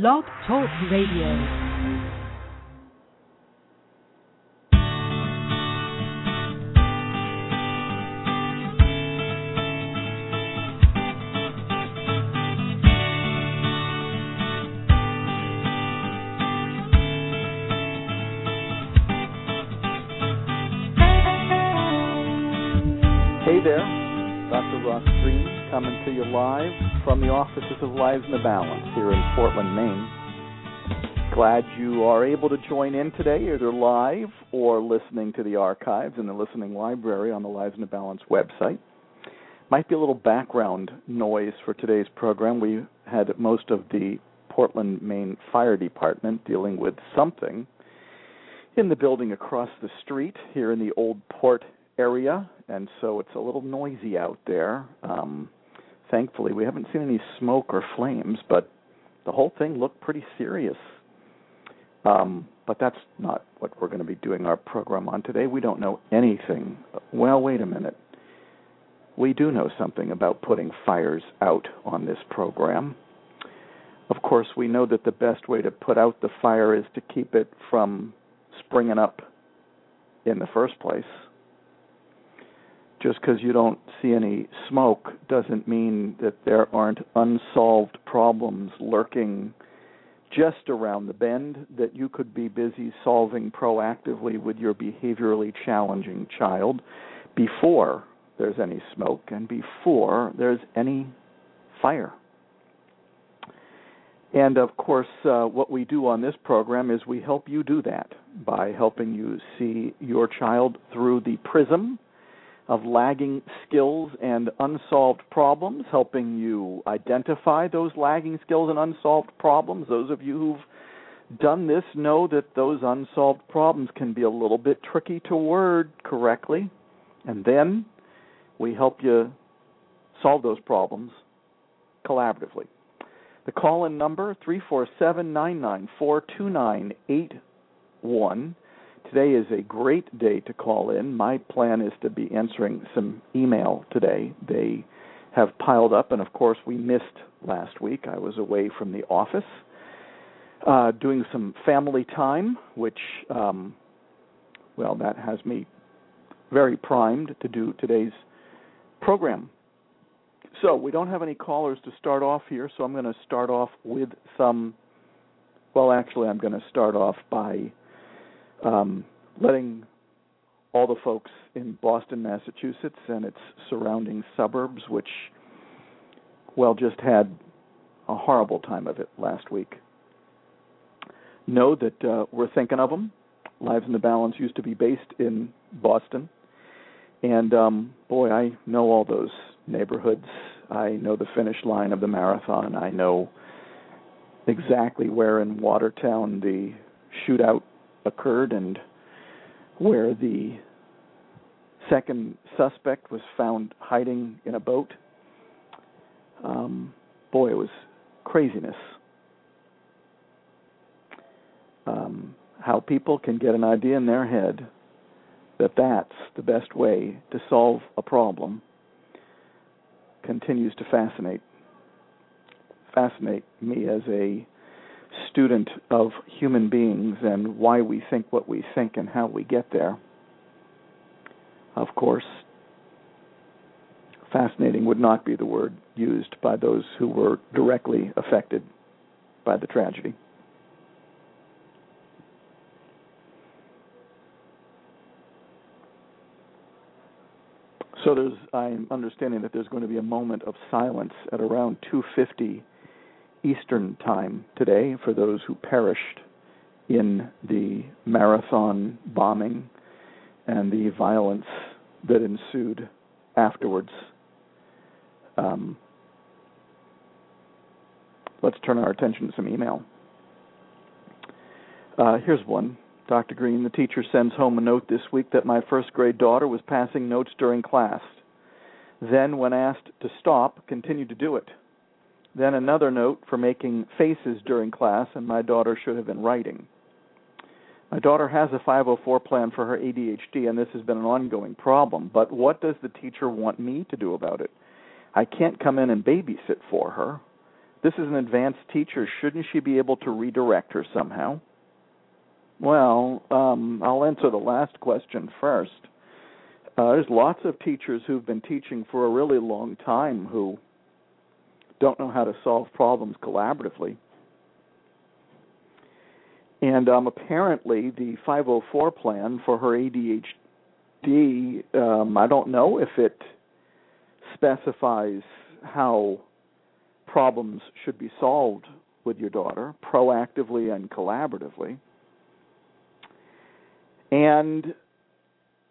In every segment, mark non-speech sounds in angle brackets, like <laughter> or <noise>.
Blog Talk Radio. You live from the offices of Lives in the Balance here in Portland, Maine. Glad you are able to join in today, either live or listening to the archives in the listening library on the Lives in the Balance website. Might be a little background noise for today's program. We had most of the Portland, Maine Fire Department dealing with something in the building across the street here in the Old Port area, and so it's a little noisy out there. Um, thankfully, we haven't seen any smoke or flames, but the whole thing looked pretty serious. Um, but that's not what we're going to be doing our program on today. We don't know anything. Well, wait a minute. We do know something about putting fires out on this program. Of course, we know that the best way to put out the fire is to keep it from springing up in the first place just because you don't see any smoke doesn't mean that there aren't unsolved problems lurking just around the bend that you could be busy solving proactively with your behaviorally challenging child before there's any smoke and before there's any fire. And of course, uh, what we do on this program is we help you do that by helping you see your child through the prism of lagging skills and unsolved problems, helping you identify those lagging skills and unsolved problems. Those of you who've done this know that those unsolved problems can be a little bit tricky to word correctly. And then we help you solve those problems collaboratively. The call in number 347 994 2981 Today is a great day to call in. My plan is to be answering some email today. They have piled up, and of course, we missed last week. I was away from the office uh, doing some family time, which, um, well, that has me very primed to do today's program. So, we don't have any callers to start off here, so I'm going to start off with some. Well, actually, I'm going to start off by um, letting all the folks in Boston, Massachusetts, and its surrounding suburbs, which, well, just had a horrible time of it last week, know that uh, we're thinking of them. Lives in the Balance used to be based in Boston. And um, boy, I know all those neighborhoods. I know the finish line of the marathon. I know exactly where in Watertown the shootout occurred and where the second suspect was found hiding in a boat. Um, boy, it was craziness. Um, how people can get an idea in their head that that's the best way to solve a problem continues to fascinate fascinate me as a student of human beings and why we think what we think and how we get there. Of course, fascinating would not be the word used by those who were directly affected by the tragedy. So there's I'm understanding that there's going to be a moment of silence at around 250 Eastern Time today for those who perished in the marathon bombing and the violence that ensued afterwards. Um, let's turn our attention to some email. Uh, here's one. Dr. Greene, the teacher sends home a note this week that my first grade daughter was passing notes during class. Then, when asked to stop, continued to do it. Then another note for making faces during class, and my daughter should have been writing. My daughter has a 504 plan for her ADHD, and this has been an ongoing problem. But what does the teacher want me to do about it? I can't come in and babysit for her, This is an advanced teacher. Shouldn't she be able to redirect her somehow? Well, um, I'll answer the last question first. Uh, there's lots of teachers who've been teaching for a really long time who don't know how to solve problems collaboratively. And um, apparently, the 504 plan for her ADHD, um, I don't know if it specifies how problems should be solved with your daughter proactively and collaboratively. And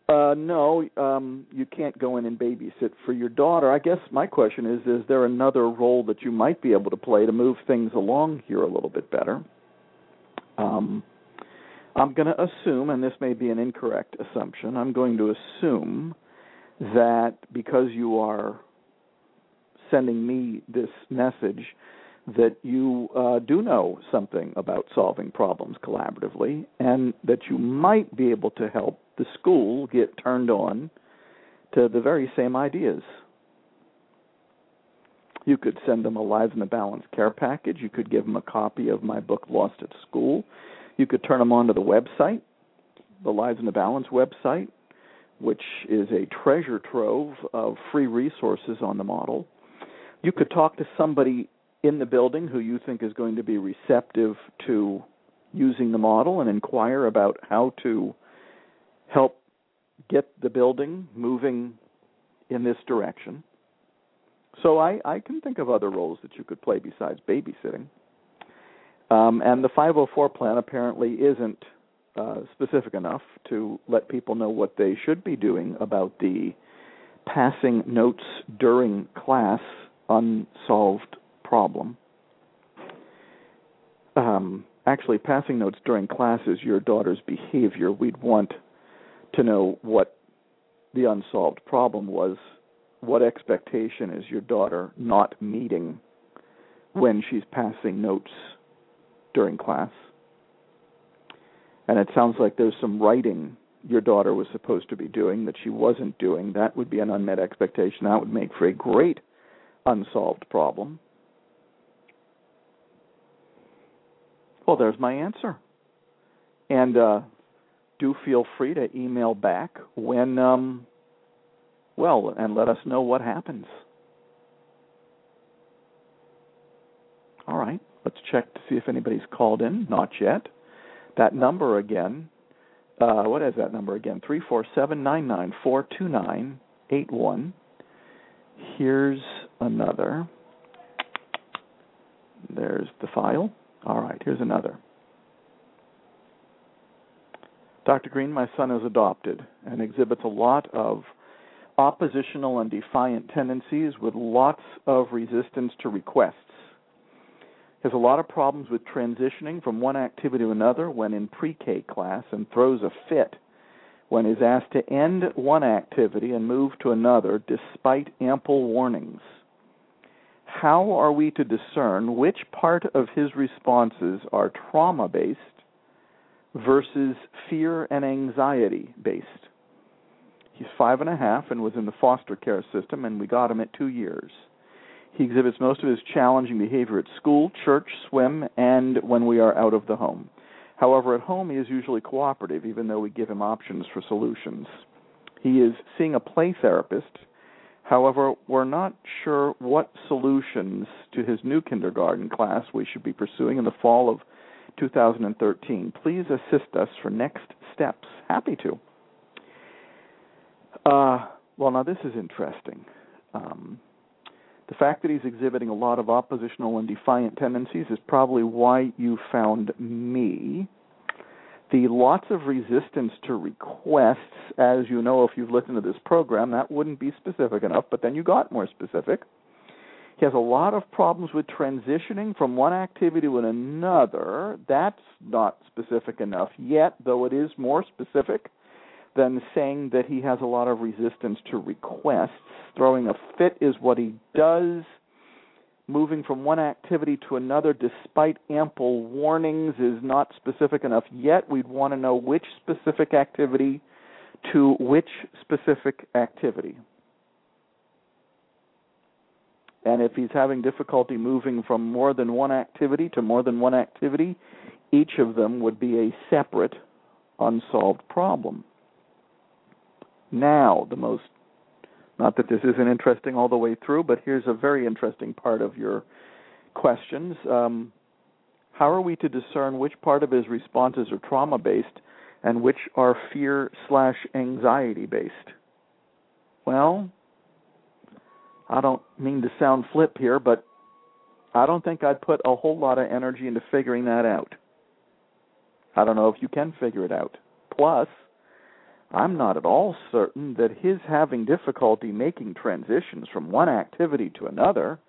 uh, no, um, you can't go in and babysit for your daughter. I guess my question is: Is there another role that you might be able to play to move things along here a little bit better? Um, I'm going to assume, and this may be an incorrect assumption. I'm going to assume that because you are sending me this message, that you uh, do know something about solving problems collaboratively, and that you might be able to help the school get turned on to the very same ideas. You could send them a Lives in the Balance care package. You could give them a copy of my book, Lost at School. You could turn them on to the website, the Lives in the Balance website, which is a treasure trove of free resources on the model. You could talk to somebody in the building who you think is going to be receptive to using the model and inquire about how to help get the building moving in this direction. So I, I can think of other roles that you could play besides babysitting. Um, and the 504 plan apparently isn't uh, specific enough to let people know what they should be doing about the passing notes during class unsolved problem. Um, actually, passing notes during class is your daughter's behavior. We'd want to know what the unsolved problem was. What expectation is your daughter not meeting when she's passing notes during class? And it sounds like there's some writing your daughter was supposed to be doing that she wasn't doing. That would be an unmet expectation. That would make for a great unsolved problem. Well, there's my answer. And uh, do feel free to email back when, um, well, and let us know what happens. All right, let's check to see if anybody's called in. Not yet. That number again, uh, what is that number again? Three four seven nine nine four two nine eight one. Here's another. There's the file. All right, here's another. Dr. Greene, my son is adopted and exhibits a lot of oppositional and defiant tendencies with lots of resistance to requests. Has a lot of problems with transitioning from one activity to another when in pre K class and throws a fit when is asked to end one activity and move to another despite ample warnings. How are we to discern which part of his responses are trauma based versus fear and anxiety based. He's five and a half and was in the foster care system, and we got him at two years. He exhibits most of his challenging behavior at school, church, swim, and when we are out of the home. However, at home he is usually cooperative, even though we give him options for solutions. He is seeing a play therapist. However, we're not sure what solutions to his new kindergarten class we should be pursuing in the fall of 2013. Please assist us for next steps. Happy to. Uh, well, now this is interesting. Um, the fact that he's exhibiting a lot of oppositional and defiant tendencies is probably why you found me. The lots of resistance to requests, as you know, if you've listened to this program, that wouldn't be specific enough, but then you got more specific. He has a lot of problems with transitioning from one activity to another. That's not specific enough yet, though it is more specific than saying that he has a lot of resistance to requests. Throwing a fit is what he does. Moving from one activity to another despite ample warnings is not specific enough yet. We'd want to know which specific activity to which specific activity. And if he's having difficulty moving from more than one activity to more than one activity, each of them would be a separate unsolved problem. Now, the most, not that this isn't interesting all the way through, but here's a very interesting part of your questions. Um, how are we to discern which part of his responses are trauma based and which are fear slash anxiety based? Well, I don't mean to sound flip here, but I don't think I'd put a whole lot of energy into figuring that out. I don't know if you can figure it out. Plus, I'm not at all certain that his having difficulty making transitions from one activity to another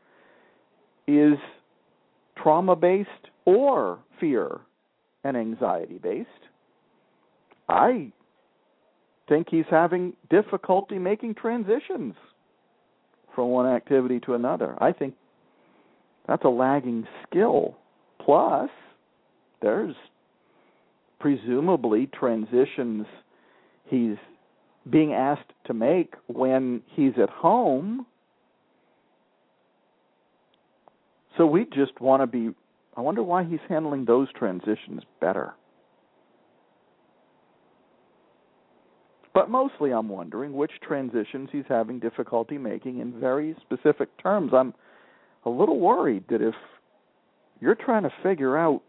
is trauma based or fear and anxiety based. I think he's having difficulty making transitions from one activity to another. I think that's a lagging skill. Plus, there's presumably transitions he's being asked to make when he's at home. So we just want to be. I wonder why he's handling those transitions better. But mostly, I'm wondering which transitions he's having difficulty making in very specific terms. I'm a little worried that if you're trying to figure out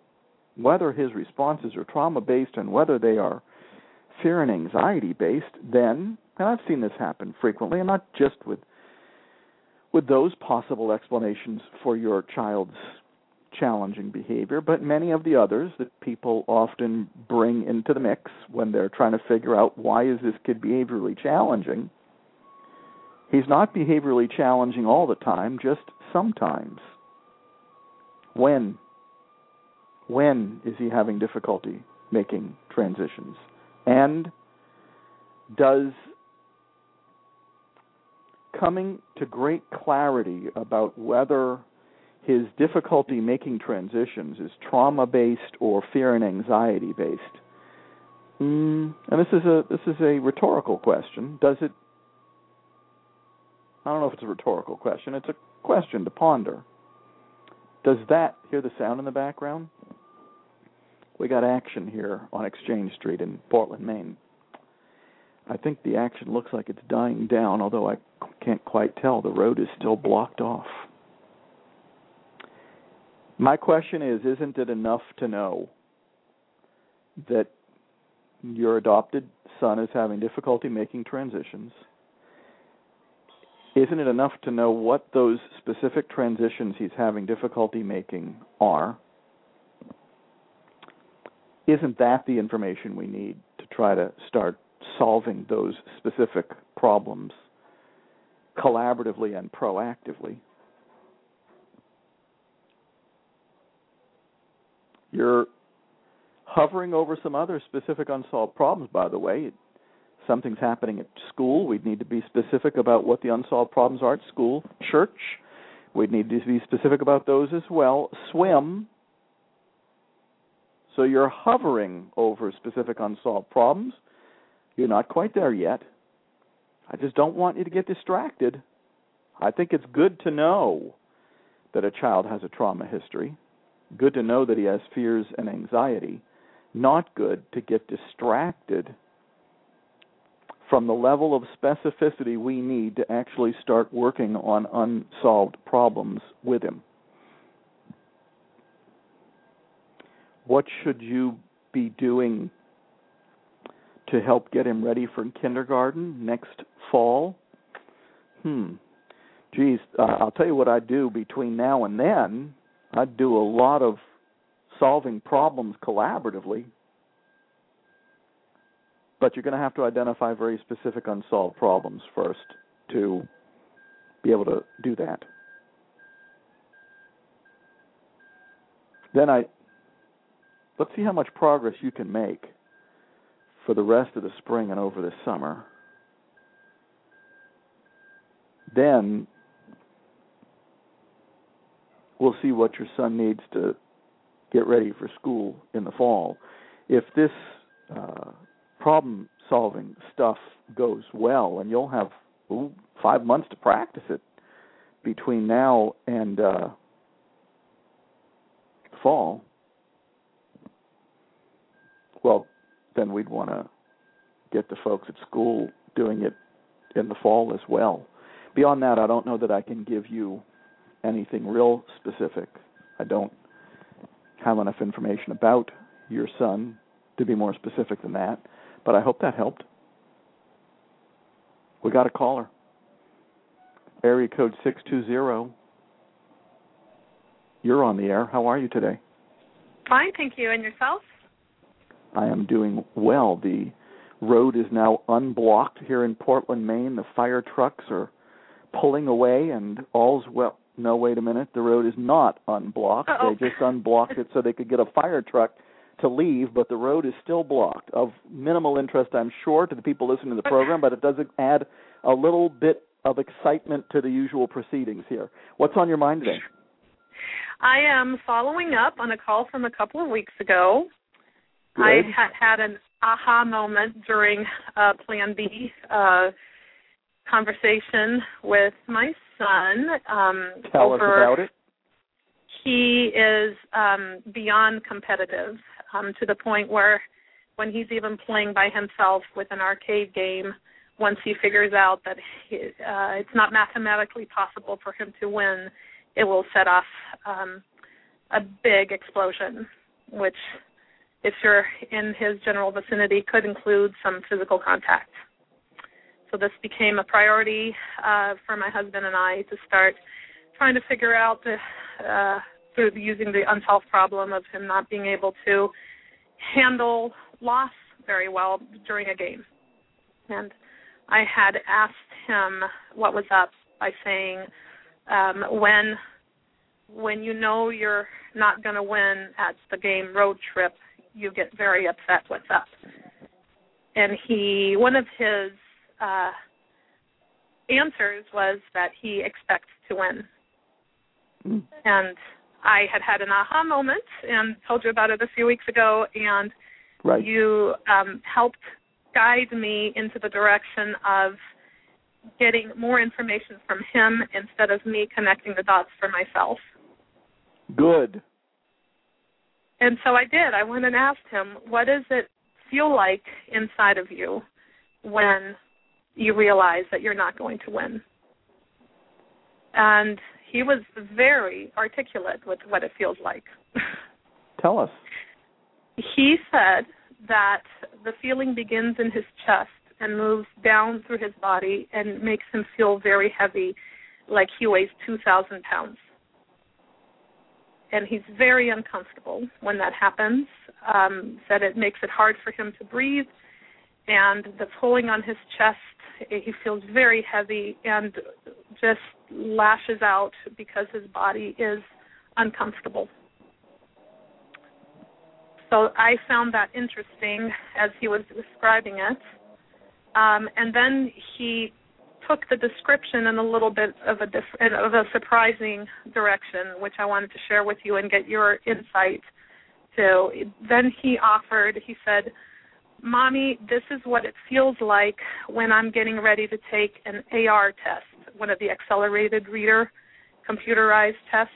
whether his responses are trauma based and whether they are fear and anxiety based, then, and I've seen this happen frequently, and not just with with those possible explanations for your child's challenging behavior, but many of the others that people often bring into the mix when they're trying to figure out why is this kid behaviorally challenging. He's not behaviorally challenging all the time, just sometimes. When? When is he having difficulty making transitions? And does coming to great clarity about whether his difficulty making transitions is trauma based or fear and anxiety based. Mm, and this is a this is a rhetorical question. Does it? I don't know if it's a rhetorical question. It's a question to ponder. Does that hear the sound in the background? We got action here on Exchange Street in Portland, Maine. I think the action looks like it's dying down, although I can't quite tell. The road is still blocked off. My question is Isn't it enough to know that your adopted son is having difficulty making transitions? Isn't it enough to know what those specific transitions he's having difficulty making are? Isn't that the information we need to try to start solving those specific problems collaboratively and proactively? You're hovering over some other specific unsolved problems, by the way. Something's happening at school. We'd need to be specific about what the unsolved problems are at school. Church, we'd need to be specific about those as well. Swim. So you're hovering over specific unsolved problems. You're not quite there yet. I just don't want you to get distracted. I think it's good to know that a child has a trauma history good to know that he has fears and anxiety, not good to get distracted from the level of specificity we need to actually start working on unsolved problems with him. What should you be doing to help get him ready for kindergarten next fall? Hmm. Geez, uh, I'll tell you what I do between now and then I do a lot of solving problems collaboratively, but you're going to have to identify very specific unsolved problems first to be able to do that. Then I let's see how much progress you can make for the rest of the spring and over the summer. Then we'll see what your son needs to get ready for school in the fall. If this uh, problem solving stuff goes well, and you'll have ooh, five months to practice it between now and uh, fall, well, then we'd want to get the folks at school doing it in the fall as well. Beyond that, I don't know that I can give you anything real specific. I don't have enough information about your son to be more specific than that, but I hope that helped. We got a caller. Area code 620. You're on the air. How are you today? Fine, thank you. And yourself? I am doing well. The road is now unblocked here in Portland, Maine. The fire trucks are pulling away, and all's well. No, wait a minute. The road is not unblocked. Uh-oh. They just unblocked it so they could get a fire truck to leave, but the road is still blocked. Of minimal interest, I'm sure, to the people listening to the program, but it does add a little bit of excitement to the usual proceedings here. What's on your mind today? I am following up on a call from a couple of weeks ago. I had had an aha moment during uh, Plan B uh, conversation with my son. Um, Tell over, us about it. He is um, beyond competitive um, to the point where when he's even playing by himself with an arcade game, once he figures out that he, uh, it's not mathematically possible for him to win, it will set off um, a big explosion, which, if you're in his general vicinity, could include some physical contact. So this became a priority uh, for my husband and I to start trying to figure out the, uh, through using the unsolved problem of him not being able to handle loss very well during a game. And I had asked him what was up by saying, um, when when you know you're not going to win at the game road trip, you get very upset. What's up? And he, one of his uh, answers was that he expects to win. Mm. And I had had an aha moment and told you about it a few weeks ago, and Right. you um, helped guide me into the direction of getting more information from him instead of me connecting the dots for myself. Good. And so I did. I went and asked him, what does it feel like inside of you when you realize that you're not going to win? And he was very articulate with what it feels like. <laughs> Tell us. he said that the feeling begins in his chest and moves down through his body and makes him feel very heavy, like he weighs 2,000 pounds. And he's very uncomfortable when that happens. Um, said it makes it hard for him to breathe, and the pulling on his chest, he feels very heavy and just lashes out because his body is uncomfortable. So I found that interesting as he was describing it. Um, and then he took the description in a little bit of a diff- of a surprising direction, which I wanted to share with you and get your insight to. Then he offered, he said, "Mommy, this is what it feels like when I'm getting ready to take an AR test, one of the accelerated reader computerized tests,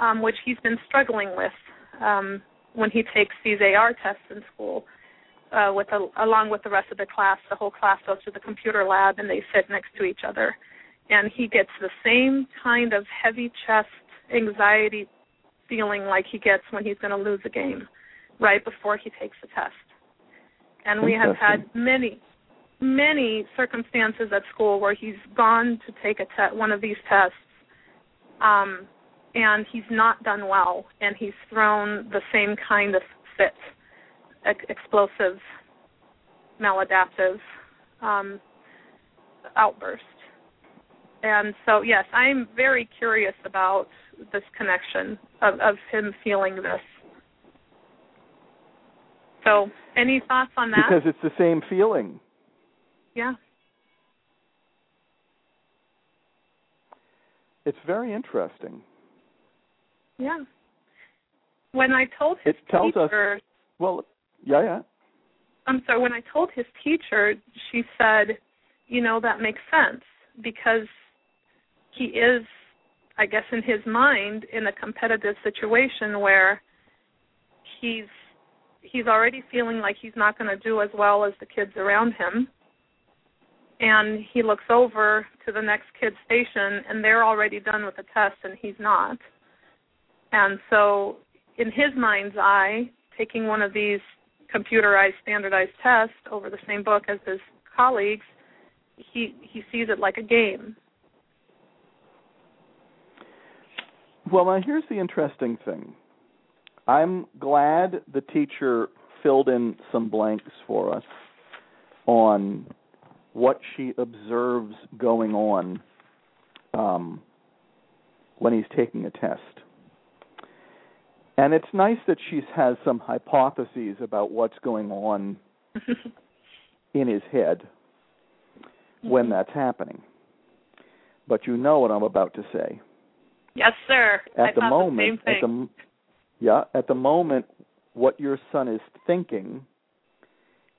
um, which he's been struggling with um, when he takes these AR tests in school." Uh, with a, along with the rest of the class. The whole class goes to the computer lab and they sit next to each other. And he gets the same kind of heavy chest anxiety feeling like he gets when he's going to lose a game right before he takes the test. And we have had many, many circumstances at school where he's gone to take a te- one of these tests, um, and he's not done well, and he's thrown the same kind of fit ex- explosive, maladaptive um, outburst. And so, yes, I'm very curious about this connection of, of him feeling this. So, any thoughts on that? Because it's the same feeling. yeah. It's very interesting. Yeah. When I told his It tells us- teacher, Well, yeah, yeah. I'm sorry, when I told his teacher, she said, you know, that makes sense because he is I guess in his mind in a competitive situation where he's he's already feeling like he's not going to do as well as the kids around him and he looks over to the next kid station and they're already done with the test and he's not and so in his mind's eye taking one of these computerized standardized test over the same book as his colleagues he he sees it like a game well now here's the interesting thing i'm glad the teacher filled in some blanks for us on what she observes going on um, when he's taking a test. And it's nice that she has some hypotheses about what's going on <laughs> in his head when Mm-hmm. that's happening. But you know what I'm about to say. Yes, sir. At I the moment, the at the yeah, at the moment, what your son is thinking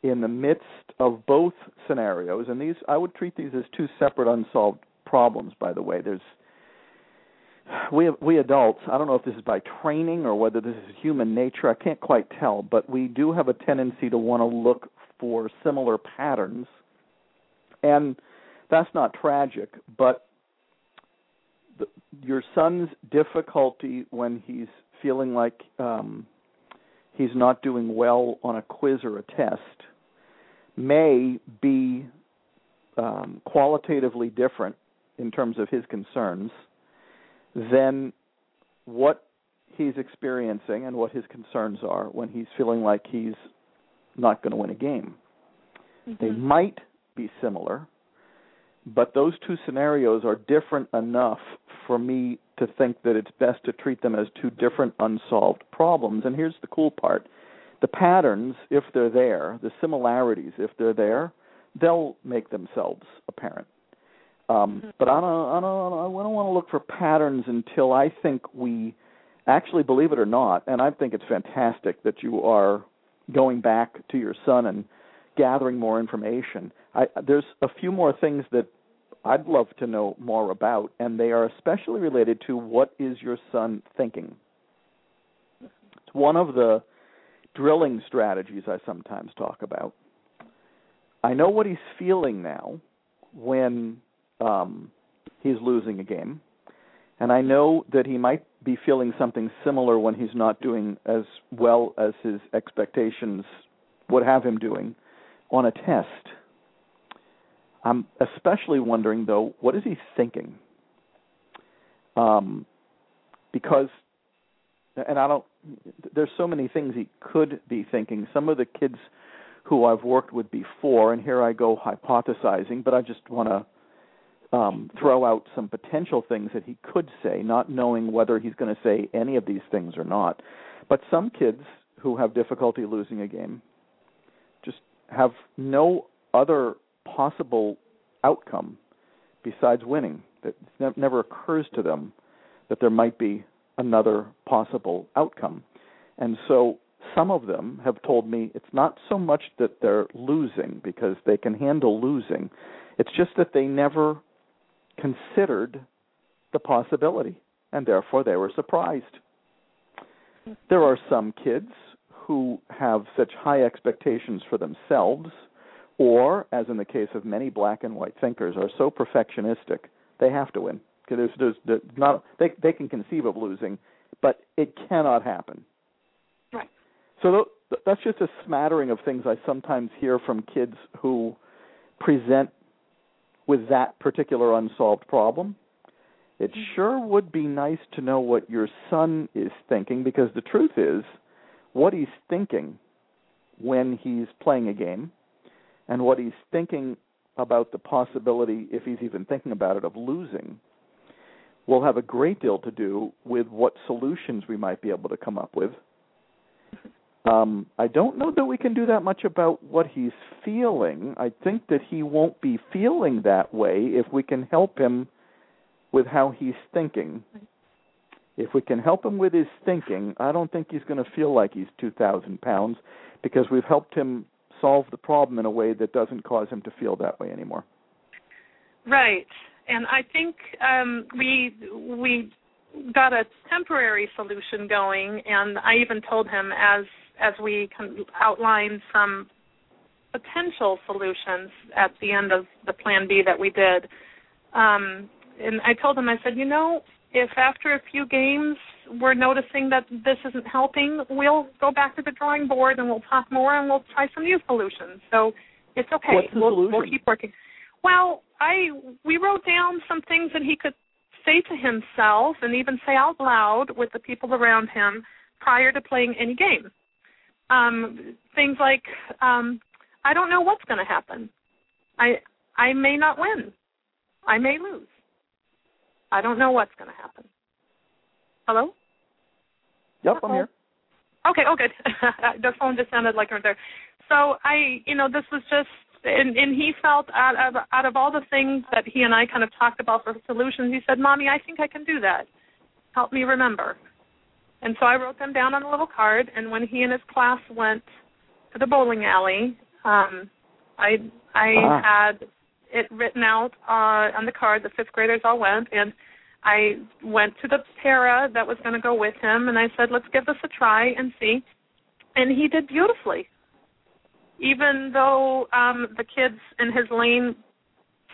in the midst of both scenarios, and these I would treat these as two separate unsolved problems. By the way, there's <sighs> we we adults. I don't know if this is by training or whether this is human nature. I can't quite tell, but we do have a tendency to want to look for similar patterns, and that's not tragic, but the, your son's difficulty when he's feeling like um, he's not doing well on a quiz or a test may be um, qualitatively different in terms of his concerns than what he's experiencing and what his concerns are when he's feeling like he's not going to win a game. They Mhm. might be similar, but those two scenarios are different enough for me to think that it's best to treat them as two different unsolved problems. And here's the cool part the patterns, if they're there, the similarities, if they're there, they'll make themselves apparent. Um, but I don't, I don't, I don't want to look for patterns until I think we actually believe it or not. And I think it's fantastic that you are going back to your son and gathering more information. I, there's a few more things that I'd love to know more about, and they are especially related to what is your son thinking. It's one of the drilling strategies I sometimes talk about. I know what he's feeling now when um, he's losing a game, and I know that he might be feeling something similar when he's not doing as well as his expectations would have him doing on a test. I'm especially wondering though, what is he thinking? Um, because, and I don't. There's so many things he could be thinking. Some of the kids who I've worked with before, and here I go hypothesizing, but I just want to um, throw out some potential things that he could say, not knowing whether he's going to say any of these things or not. But some kids who have difficulty losing a game just have no other possible outcome besides winning. It ne- never occurs to them that there might be another possible outcome. And so some of them have told me it's not so much that they're losing because they can handle losing, it's just that they never considered the possibility and therefore they were surprised. There are some kids who have such high expectations for themselves, or, as in the case of many black and white thinkers, are so perfectionistic they have to win. There's, there's, there's not they they can conceive of losing, but it cannot happen. Right. So th- that's just a smattering of things I sometimes hear from kids who present with that particular unsolved problem. It mm-hmm. sure would be nice to know what your son is thinking because the truth is, what he's thinking when he's playing a game and what he's thinking about the possibility, if he's even thinking about it, of losing will have a great deal to do with what solutions we might be able to come up with. Um, I don't know that we can do that much about what he's feeling. I think that he won't be feeling that way if we can help him with how he's thinking. If we can help him with his thinking, I don't think he's going to feel like he's 2,000 pounds because we've helped him solve the problem in a way that doesn't cause him to feel that way anymore. Right. and I think um, we we got a temporary solution going, and I even told him as as we outlined some potential solutions at the end of the plan B that we did. Um, and I told him, I said, you know, if after a few games we're noticing that this isn't helping, we'll go back to the drawing board and we'll talk more and we'll try some new solutions. So it's okay. What's the we'll, solution? we'll keep working. Well, I we wrote down some things that he could say to himself and even say out loud with the people around him prior to playing any game. Um, things like, um, I don't know what's going to happen. I I may not win. I may lose. I don't know what's going to happen. Hello? Yep, I'm here. Okay, oh good. <laughs> the phone just sounded like was there. So I, you know, this was just, and, and he felt out of out of all the things that he and I kind of talked about for solutions, he said, "Mommy, I think I can do that. Help me remember." And so I wrote them down on a little card. And when he and his class went to the bowling alley, um, I I Ah. had it written out uh, on the card. The fifth graders all went, and I went to the para that was going to go with him, and I said, "Let's give this a try and see." And he did beautifully, even though um, the kids in his lane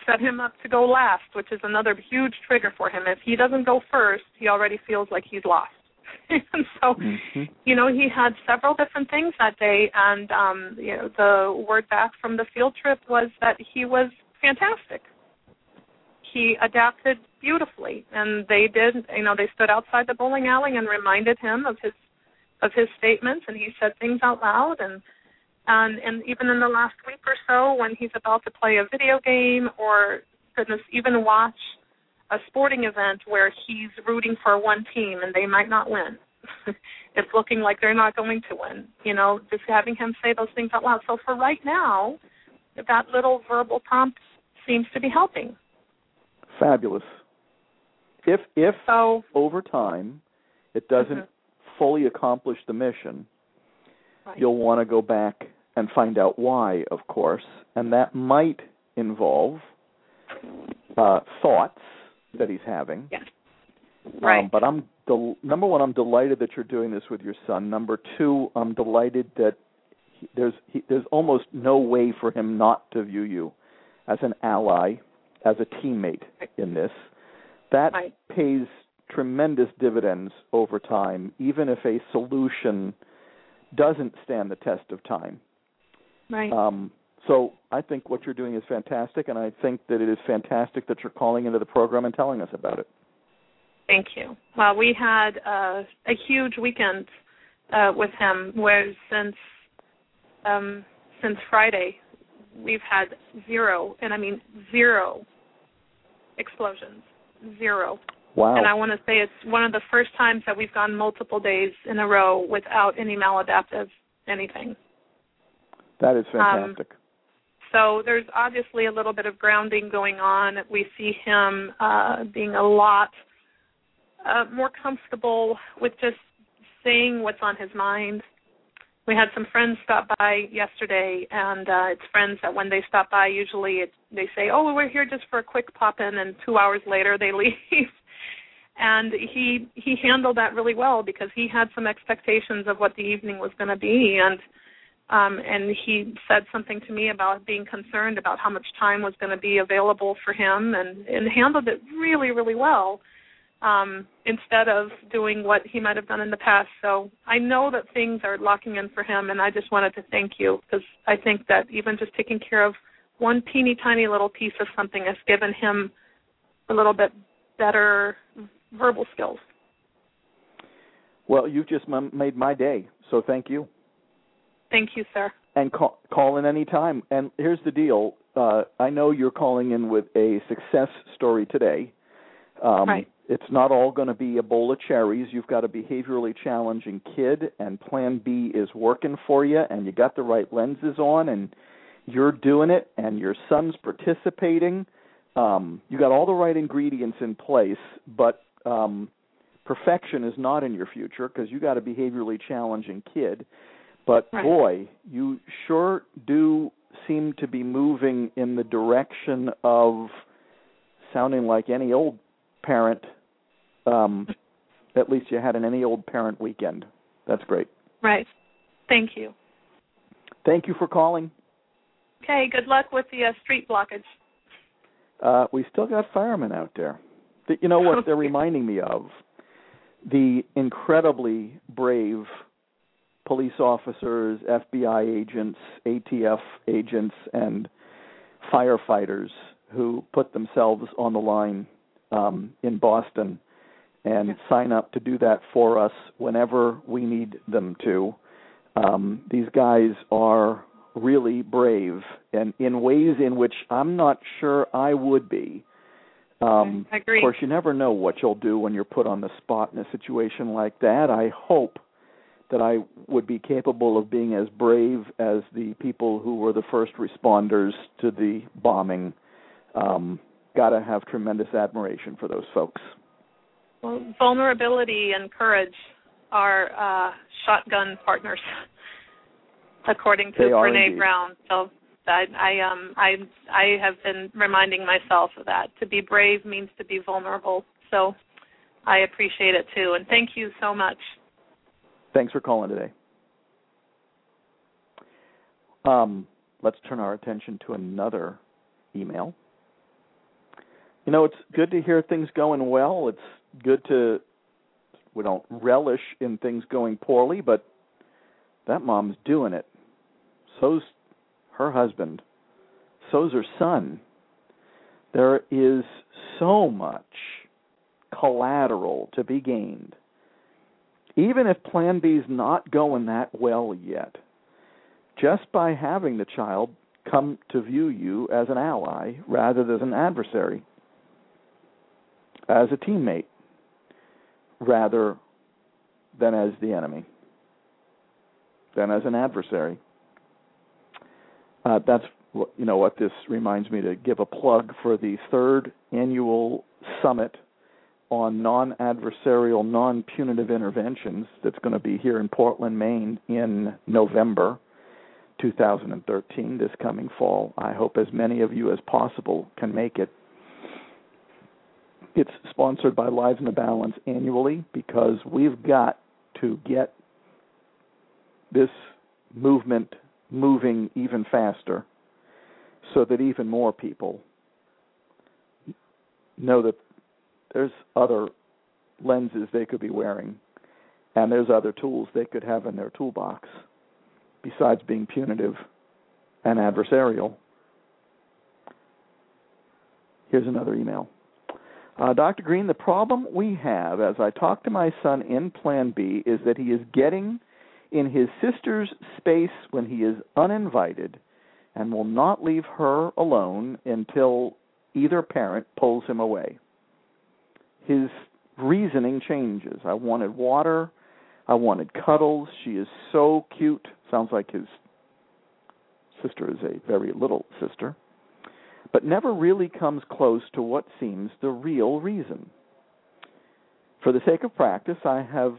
set him up to go last, which is another huge trigger for him. If he doesn't go first, he already feels like he's lost. <laughs> and so, Mhm. you know, he had several different things that day, and um, you know, the word back from the field trip was that he was fantastic. He adapted beautifully, and they did. You know, they stood outside the bowling alley and reminded him of his of his statements, and he said things out loud, and and and even in the last week or so, when he's about to play a video game or goodness, even watch a sporting event where he's rooting for one team and they might not win. <laughs> it's looking like they're not going to win. You know, just having him say those things out loud. So for right now, that little verbal prompt seems to be helping. Fabulous. If if So over time it doesn't Mhm. fully accomplish the mission, right. you'll want to go back and find out why, of course, and that might involve uh, thoughts that he's having. Yes. Right. Um, but I'm del- number one. I'm delighted that you're doing this with your son. Number two, I'm delighted that he, there's he, there's almost no way for him not to view you as an ally, as a teammate in this. That Right. pays tremendous dividends over time, even if a solution doesn't stand the test of time. right. Um, so I think what you're doing is fantastic, and I think that it is fantastic that you're calling into the program and telling us about it. Thank you. Well, we had uh, a huge weekend uh, with him, where since um, since Friday, we've had zero, and I mean zero explosions, zero. Wow. And I want to say it's one of the first times that we've gone multiple days in a row without any maladaptive anything. that is um, fantastic. So there's obviously a little bit of grounding going on. We see him uh, being a lot uh, more comfortable with just saying what's on his mind. We had some friends stop by yesterday, and uh, it's friends that when they stop by, usually it, they say, "Oh, we're here just for a quick pop in," and two hours later they <laughs> leave. and he he handled that really well because he had some expectations of what the evening was going to be, and um, and he said something to me about being concerned about how much time was going to be available for him, and and handled it really really well um, instead of doing what he might have done in the past. So I know that things are locking in for him, and I just wanted to thank you because I think that even just taking care of one teeny tiny little piece of something has given him a little bit better verbal skills. Well, you've just made my day, so thank you. Thank you, sir. And call, call in any time. And here's the deal: uh, I know you're calling in with a success story today. Um, Right. It's not all going to be a bowl of cherries. You've got a behaviorally challenging kid, and Plan B is working for you, and you got the right lenses on, and you're doing it, and your son's participating. Um, you got all the right ingredients in place, but um, perfection is not in your future because you got a behaviorally challenging kid. But Right. boy, you sure do seem to be moving in the direction of sounding like any old parent. Um, at least you had an any old parent weekend. That's great. Right. Thank you. Thank you for calling. Okay. Good luck with the uh, street blockage. Uh, we still got firemen out there. You know what they're <laughs> reminding me of? The incredibly brave police officers, FBI agents, ATF agents, and firefighters who put themselves on the line um, in Boston and sign up to do that for us whenever we need them to. Um, these guys are really brave and in ways in which I'm not sure I would be. Um, I agree. Of course, you never know what you'll do when you're put on the spot in a situation like that. I hope that I would be capable of being as brave as the people who were the first responders to the bombing. Um, Got to have tremendous admiration for those folks. Well, vulnerability and courage are uh, shotgun partners, <laughs> according to They Brene. Brown. So I, I um I I have been reminding myself of that. To be brave means to be vulnerable. So I appreciate it too, and thank you so much. Thanks for calling today. Um, let's turn our attention to another email. You know, it's good to hear things going well. It's good to we don't relish in things going poorly, but that mom's doing it. So's her husband. So's her son. There is so much collateral to be gained. Even if Plan B's not going that well yet, just by having the child come to view you as an ally rather than an adversary, as a teammate rather than as the enemy, than as an adversary. Uh, that's you know what this reminds me to give a plug for the third annual summit on non-adversarial, non-punitive interventions that's going to be here in Portland, Maine in November 2013, this coming fall. I hope as many of you as possible can make it. It's sponsored by Lives in the Balance annually because we've got to get this movement moving even faster so that even more people know that there's other lenses they could be wearing and there's other tools they could have in their toolbox besides being punitive and adversarial. Here's another email. Uh, Dr. Greene, the problem we have as I talk to my son in Plan B is that he is getting in his sister's space when he is uninvited and will not leave her alone until either parent pulls him away. His reasoning changes. I wanted water. I wanted cuddles. She is so cute. Sounds like his sister is a very little sister but never really comes close to what seems the real reason. For the sake of practice, I have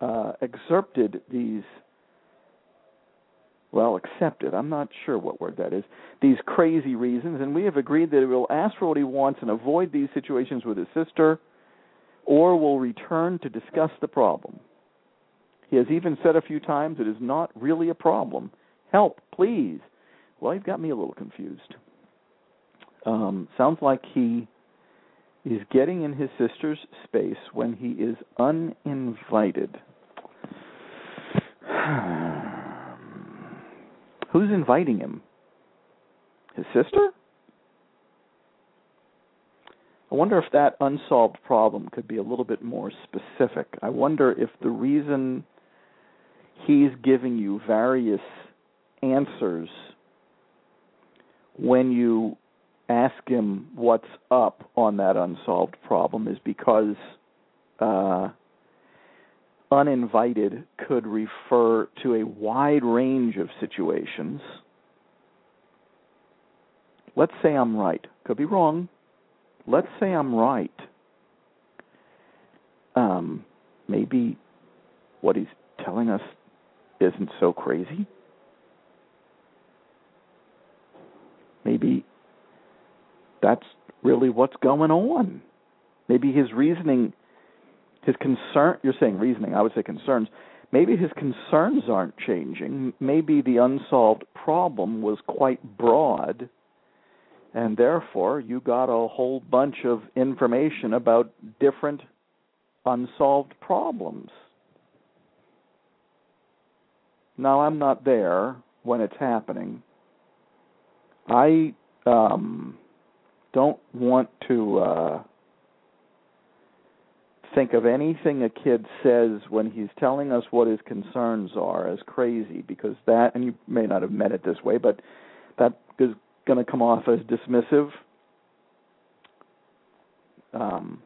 uh, excerpted these, well, accepted, I'm not sure what word that is, these crazy reasons, and we have agreed that he will ask for what he wants and avoid these situations with his sister, or will return to discuss the problem. He has even said a few times it is not really a problem help, please. Well, you've got me a little confused. Um, sounds like he is getting in his sister's space when he is uninvited. <sighs> <sighs> <sighs> Who's inviting him? His sister? I wonder if that unsolved problem could be a little bit more specific. I wonder if the reason he's giving you various answers when you ask him what's up on that unsolved problem is because uh, uninvited could refer to a wide range of situations. Let's say I'm right. Could be wrong. Let's say I'm right. Um, maybe what he's telling us isn't so crazy. Maybe that's really what's going on. Maybe his reasoning, his concern, you're saying reasoning, I would say concerns. Maybe his concerns aren't changing. Maybe the unsolved problem was quite broad, and therefore you got a whole bunch of information about different unsolved problems. Now, I'm not there when it's happening. I um, don't want to uh, think of anything a kid says when he's telling us what his concerns are as crazy because that, and you may not have meant it this way, but that is going to come off as dismissive. Um,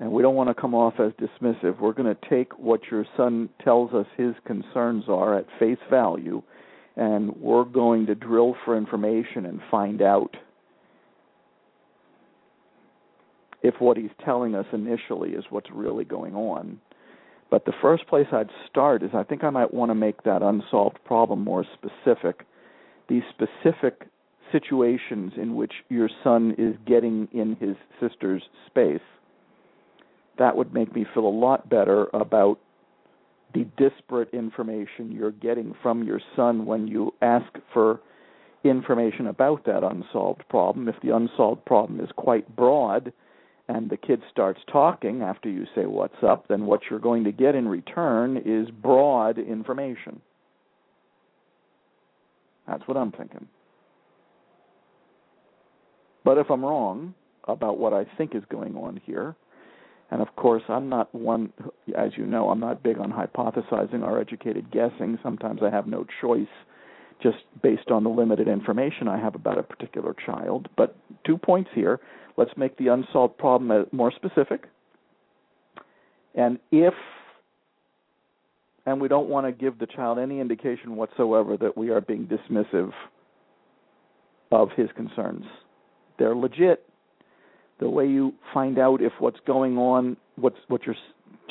and we don't want to come off as dismissive. We're going to take what your son tells us his concerns are at face value, and we're going to drill for information and find out if what he's telling us initially is what's really going on. But the first place I'd start is I think I might want to make that unsolved problem more specific. These specific situations in which your son is getting in his sister's space that would make me feel a lot better about the disparate information you're getting from your son when you ask for information about that unsolved problem. If the unsolved problem is quite broad and the kid starts talking after you say what's up, then what you're going to get in return is broad information. That's what I'm thinking. But if I'm wrong about what I think is going on here, and of course, I'm not one, as you know, I'm not big on hypothesizing or educated guessing. Sometimes I have no choice just based on the limited information I have about a particular child. But two points here. Let's make the unsolved problem uh, more specific. And if, and we don't want to give the child any indication whatsoever that we are being dismissive of his concerns. They're legit the way you find out if what's going on, what's what your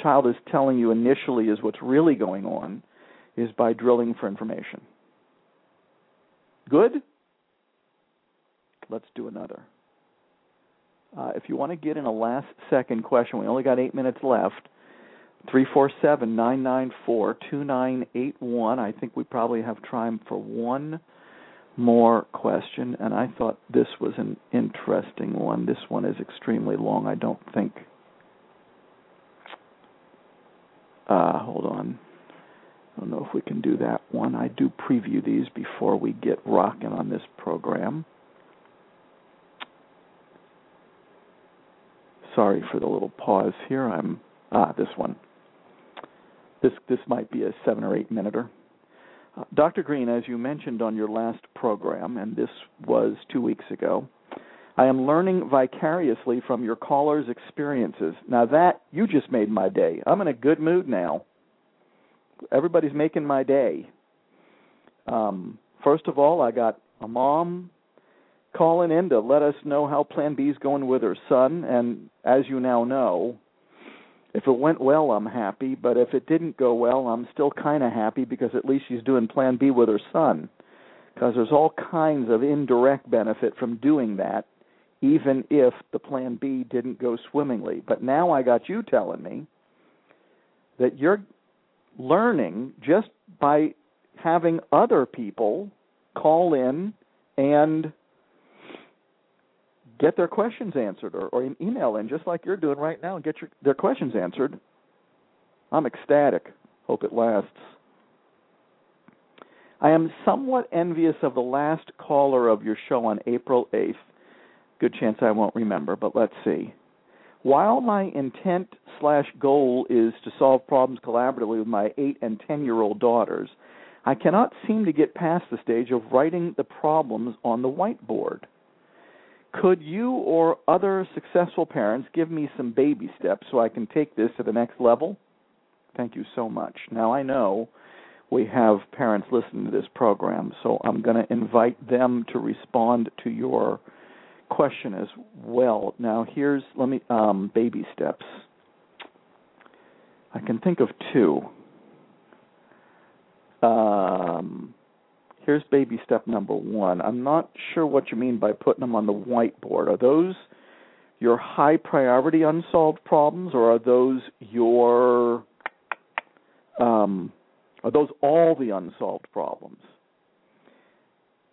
child is telling you initially is what's really going on, is by drilling for information. Good? Let's do another. Uh, if you want to get in a last second question, we only got eight minutes left. Three four seven nine nine four two nine eight one. I think we probably have time for one more question, and I thought this was an interesting one. This one is extremely long. I don't think. Uh, hold on. I don't know if we can do that one. I do preview these before we get rocking on this program. Sorry for the little pause here. I'm ah this one. This this might be a seven or eight minuter. Dr. Greene, as you mentioned on your last program, and this was two weeks ago, I am learning vicariously from your callers' experiences. Now, that, you just made my day. I'm in a good mood now. Everybody's making my day. Um, first of all, I got a mom calling in to let us know how Plan B is going with her son, and as you now know, if it went well, I'm happy, but if it didn't go well, I'm still kind of happy because at least she's doing plan B with her son. Because there's all kinds of indirect benefit from doing that, even if the plan B didn't go swimmingly. But now I got you telling me that you're learning just by having other people call in and get their questions answered or, or email in just like you're doing right now and get your, their questions answered. I'm ecstatic. Hope it lasts. I am somewhat envious of the last caller of your show on April 8th. Good chance I won't remember, but let's see. While my intent slash goal is to solve problems collaboratively with my eight and ten year old daughters, I cannot seem to get past the stage of writing the problems on the whiteboard. Could you or other successful parents give me some baby steps so I can take this to the next level? Thank you so much. Now I know we have parents listening to this program, so I'm going to invite them to respond to your question as well. Now here's let me um, baby steps. I can think of two. Um, here's baby step number one. I'm not sure what you mean by putting them on the whiteboard. Are those your high priority unsolved problems, or are those your um, are those all the unsolved problems?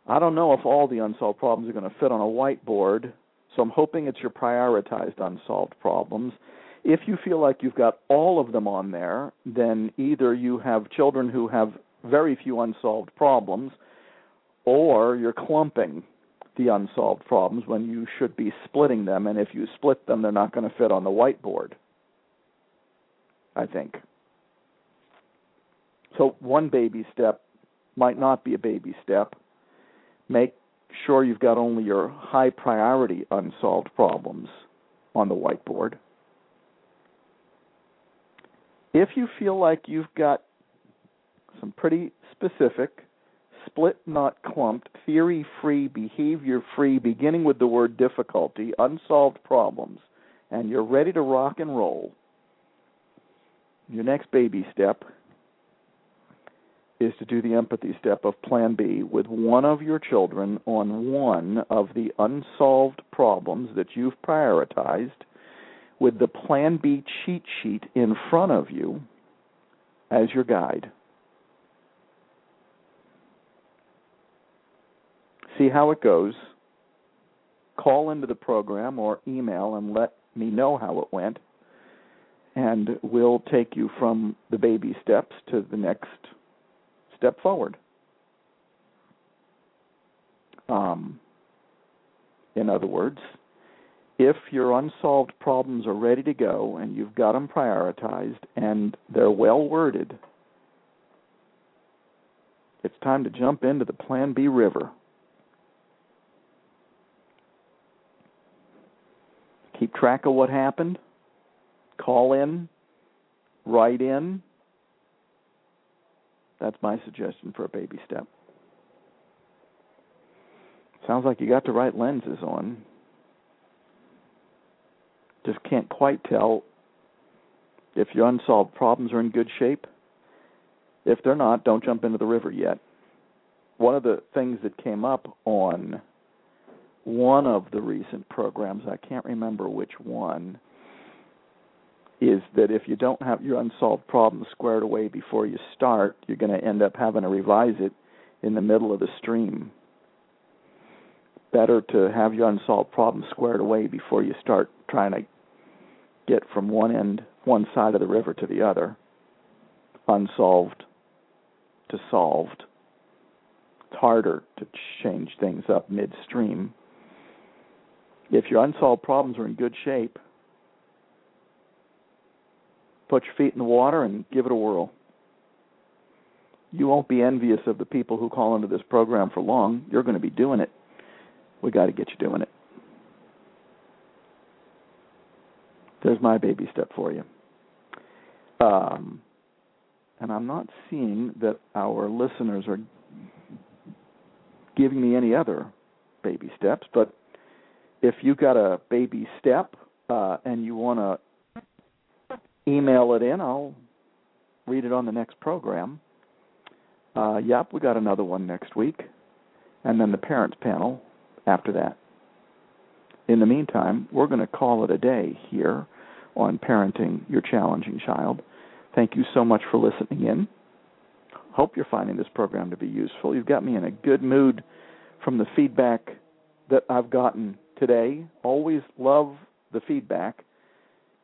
I don't know if all the unsolved problems are going to fit on a whiteboard, so I'm hoping it's your prioritized unsolved problems. If you feel like you've got all of them on there, then either you have children who have very few unsolved problems, or you're clumping the unsolved problems when you should be splitting them, and if you split them, they're not going to fit on the whiteboard. I think. So, one baby step might not be a baby step. Make sure you've got only your high priority unsolved problems on the whiteboard. If you feel like you've got some pretty specific, split, not clumped, theory free, behavior free, beginning with the word difficulty, unsolved problems, and you're ready to rock and roll, your next baby step is to do the empathy step of Plan B with one of your children on one of the unsolved problems that you've prioritized with the Plan B cheat sheet in front of you as your guide. See how it goes. Call into the program or email and let me know how it went. And we'll take you from the baby steps to the next step forward. Um, in other words, if your unsolved problems are ready to go and you've got them prioritized and they're well worded, it's time to jump into the Plan B river. Keep track of what happened. Call in, write in, that's my suggestion for a baby step. Sounds like you got the right lenses on. Just can't quite tell if your unsolved problems are in good shape. If they're not, don't jump into the river yet. One of the things that came up on one of the recent programs, I can't remember which one, is that if you don't have your unsolved problems squared away before you start, you're going to end up having to revise it in the middle of the stream. Better to have your unsolved problems squared away before you start trying to get from one end, one side of the river to the other, unsolved to solved. It's harder to change things up midstream. If your unsolved problems are in good shape, put your feet in the water and give it a whirl. You won't be envious of the people who call into this program for long. You're going to be doing it. We got to get you doing it. There's my baby step for you. Um, and I'm not seeing that our listeners are giving me any other baby steps, but if you got a baby step uh, and you want to email it in. I'll read it on the next program. Uh, yep, we got another one next week, and then the parents panel after that. In the meantime, we're going to call it a day here on parenting your challenging child. Thank you so much for listening in. Hope you're finding this program to be useful. You've got me in a good mood from the feedback that I've gotten today. Always love the feedback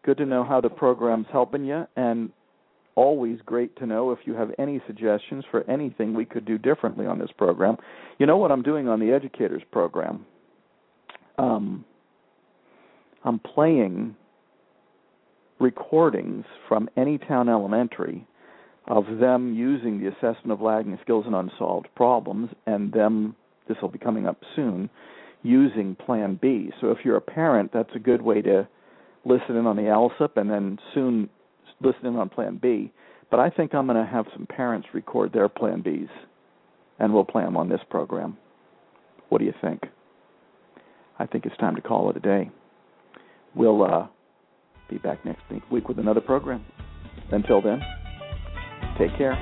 good to know how the program's helping you, and always great to know if you have any suggestions for anything we could do differently on this program. You know what I'm doing on the educators program? Um, I'm playing recordings from Anytown Elementary of them using the assessment of lagging skills and unsolved problems, and them, this will be coming up soon, using Plan B. So if you're a parent, that's a good way to listen in on the ALSUP and then soon listen in on Plan B. But I think I'm going to have some parents record their Plan Bs, and we'll play them on this program. What do you think? I think it's time to call it a day. We'll uh, be back next week with another program. Until then, take care.